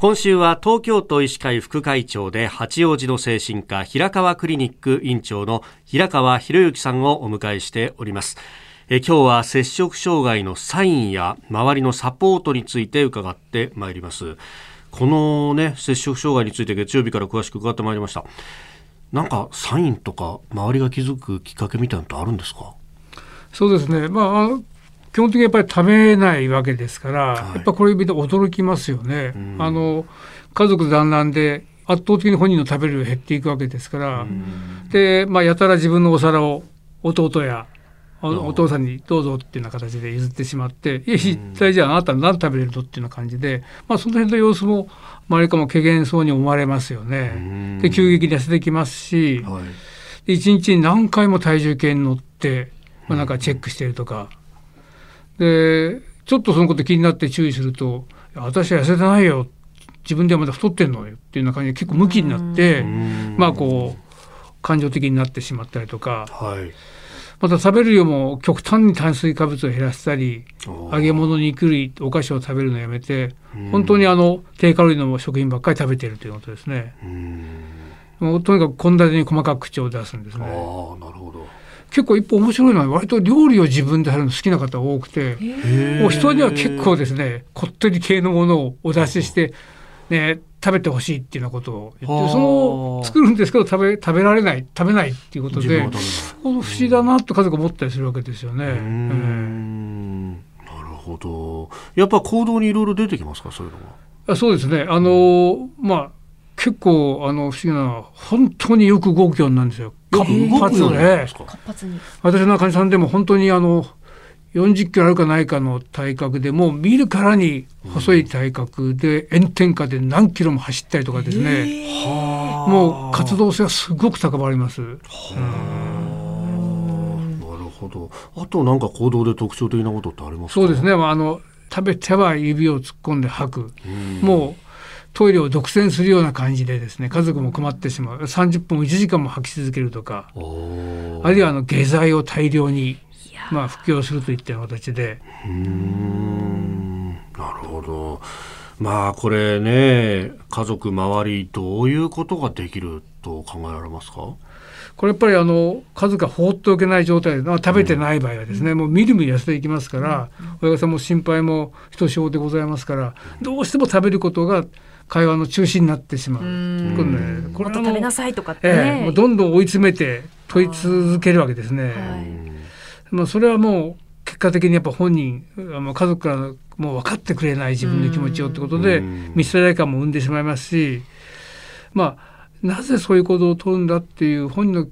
今週は東京都医師会副会長で八王子の精神科平川クリニック院長の平川博之さんをお迎えしております。え今日は摂食障害のサインや周りのサポートについて伺ってまいります。このね摂食障害について月曜日から詳しく伺ってまいりました。なんかサインとか周りが気づくきっかけみたいなのってあるんですか？そうですね。まあ基本的にやっぱり食べないわけですから、はい、やっぱこれ見て驚きますよね。あの家族団らんで圧倒的に本人の食べる量減っていくわけですから、で、まあ、やたら自分のお皿を弟やお父さんにどうぞっていうような形で譲ってしまって「いや一体じゃああなた何食べれるの?」っていうような感じで、まあ、その辺の様子も周りかも怪げそうに思われますよね。で急激に痩せてきますし、はい、1日に何回も体重計に乗って、まあ、なんかチェックしてるとか。でちょっとそのこと気になって注意すると「私は痩せてないよ」自分ではまだ太ってんのよ。っていうような感じで結構ムキになってまあこう感情的になってしまったりとか、はい、また食べる量も極端に炭水化物を減らしたり揚げ物肉類お菓子を食べるのをやめて本当にあの低カロリーの食品ばっかり食べてるということですね。もうとにかく献立に細かく口を出すんですね。あなるほど。結構一歩面白いのは割と料理を自分でやるの好きな方多くてお人には結構ですねこってり系のものをお出しして、ね、食べてほしいっていうようなことを言ってその作るんですけど食べ食べられない食べないっていうことで不思議だなと家族思ったりするわけですよね。なるほど。やっぱ行動にいろいろ出てきますかそういうのは？そうですね。あのまあ結構あの不思議なのは本当によく動くようなんですよ。活発ね。私の中にさんでも本当にあの40キロあるかないかの体格でもう見るからに細い体格で炎天下で何キロも走ったりとかですね、もう活動性はすごく高まります。なるほど。あとなんか行動で特徴的なことってありますそうですね。あの食べては指を突っ込んで吐く。もうトイレを独占するような感じでですね家族も困ってしまう。30分も1時間も吐き続けるとかあるいはあの下剤を大量にまあ布教するといったような形で。うん。なるほど。まあこれね家族周りどういうことができると考えられますか？これやっぱりあの数が放っておけない状態で食べてない場合はですね、うん、もうみるみる痩せていきますから、うん、親御さんも心配もひとしおでございますからどうしても食べることが会話の中心になってしまう。うこれ、ね、食べなさいとかって、ね、えー、どんどん追い詰めて問い続けるわけですね。はい、まあそれはもう結果的にやっぱ本人家族からもう分かってくれない自分の気持ちをってことで見捨てられ感も生んでしまいますしまあなぜそういう行動を取るんだっていう本人の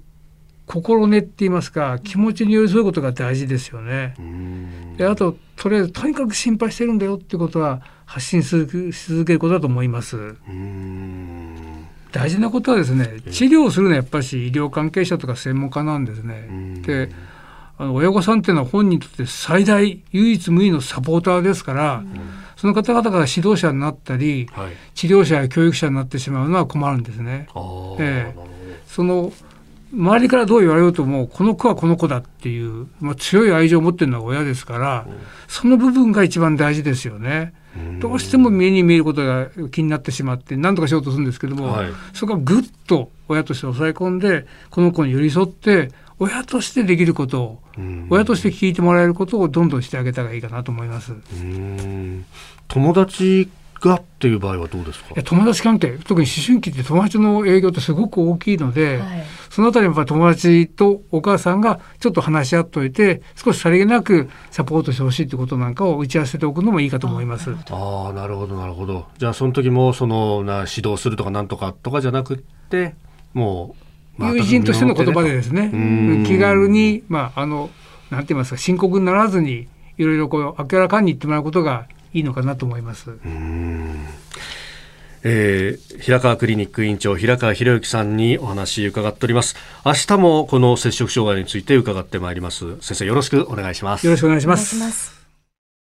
心根って言いますか気持ちに寄り添うことが大事ですよね。であととりあえずとにかく心配してるんだよってことは発信し続けることだと思います。大事なことはですね治療をするのはやっぱり医療関係者とか専門家なんですね。であの親御さんっていうのは本人にとって最大唯一無二のサポーターですから、その方々が指導者になったり、はい、治療者や教育者になってしまうのは困るんですね。えー、その周りからどう言われようともこの子はこの子だっていう、まあ、強い愛情を持ってるのは親ですから、その部分が一番大事ですよね。どうしても目に見えることが気になってしまって何とかしようとするんですけども、はい、そこはぐっと親として抑え込んでこの子に寄り添って親としてできることを、親として聞いてもらえることをどんどんしてあげたらいいかなと思います。友達がっていう場合はどうですか？友達関係特に思春期って友達の営業ってすごく大きいので、はい、そのあたりやっぱ友達とお母さんがちょっと話し合っといて少しさりげなくサポートしてほしいってことなんかを打ち合わせておくのもいいかと思います。ああなるほどなるほど。じゃあその時もそのな指導するとかなんとかとかじゃなくってもう友人としての言葉でですね気軽に、まあ、あのなんて言いますか深刻にならずにいろいろこう明らかに言ってもらうことがいいのかなと思います。えー、平川クリニック院長平川博之さんにお話伺っております。明日もこの摂食障害について伺ってまいります。先生よろしくお願いします。よろしくお願いします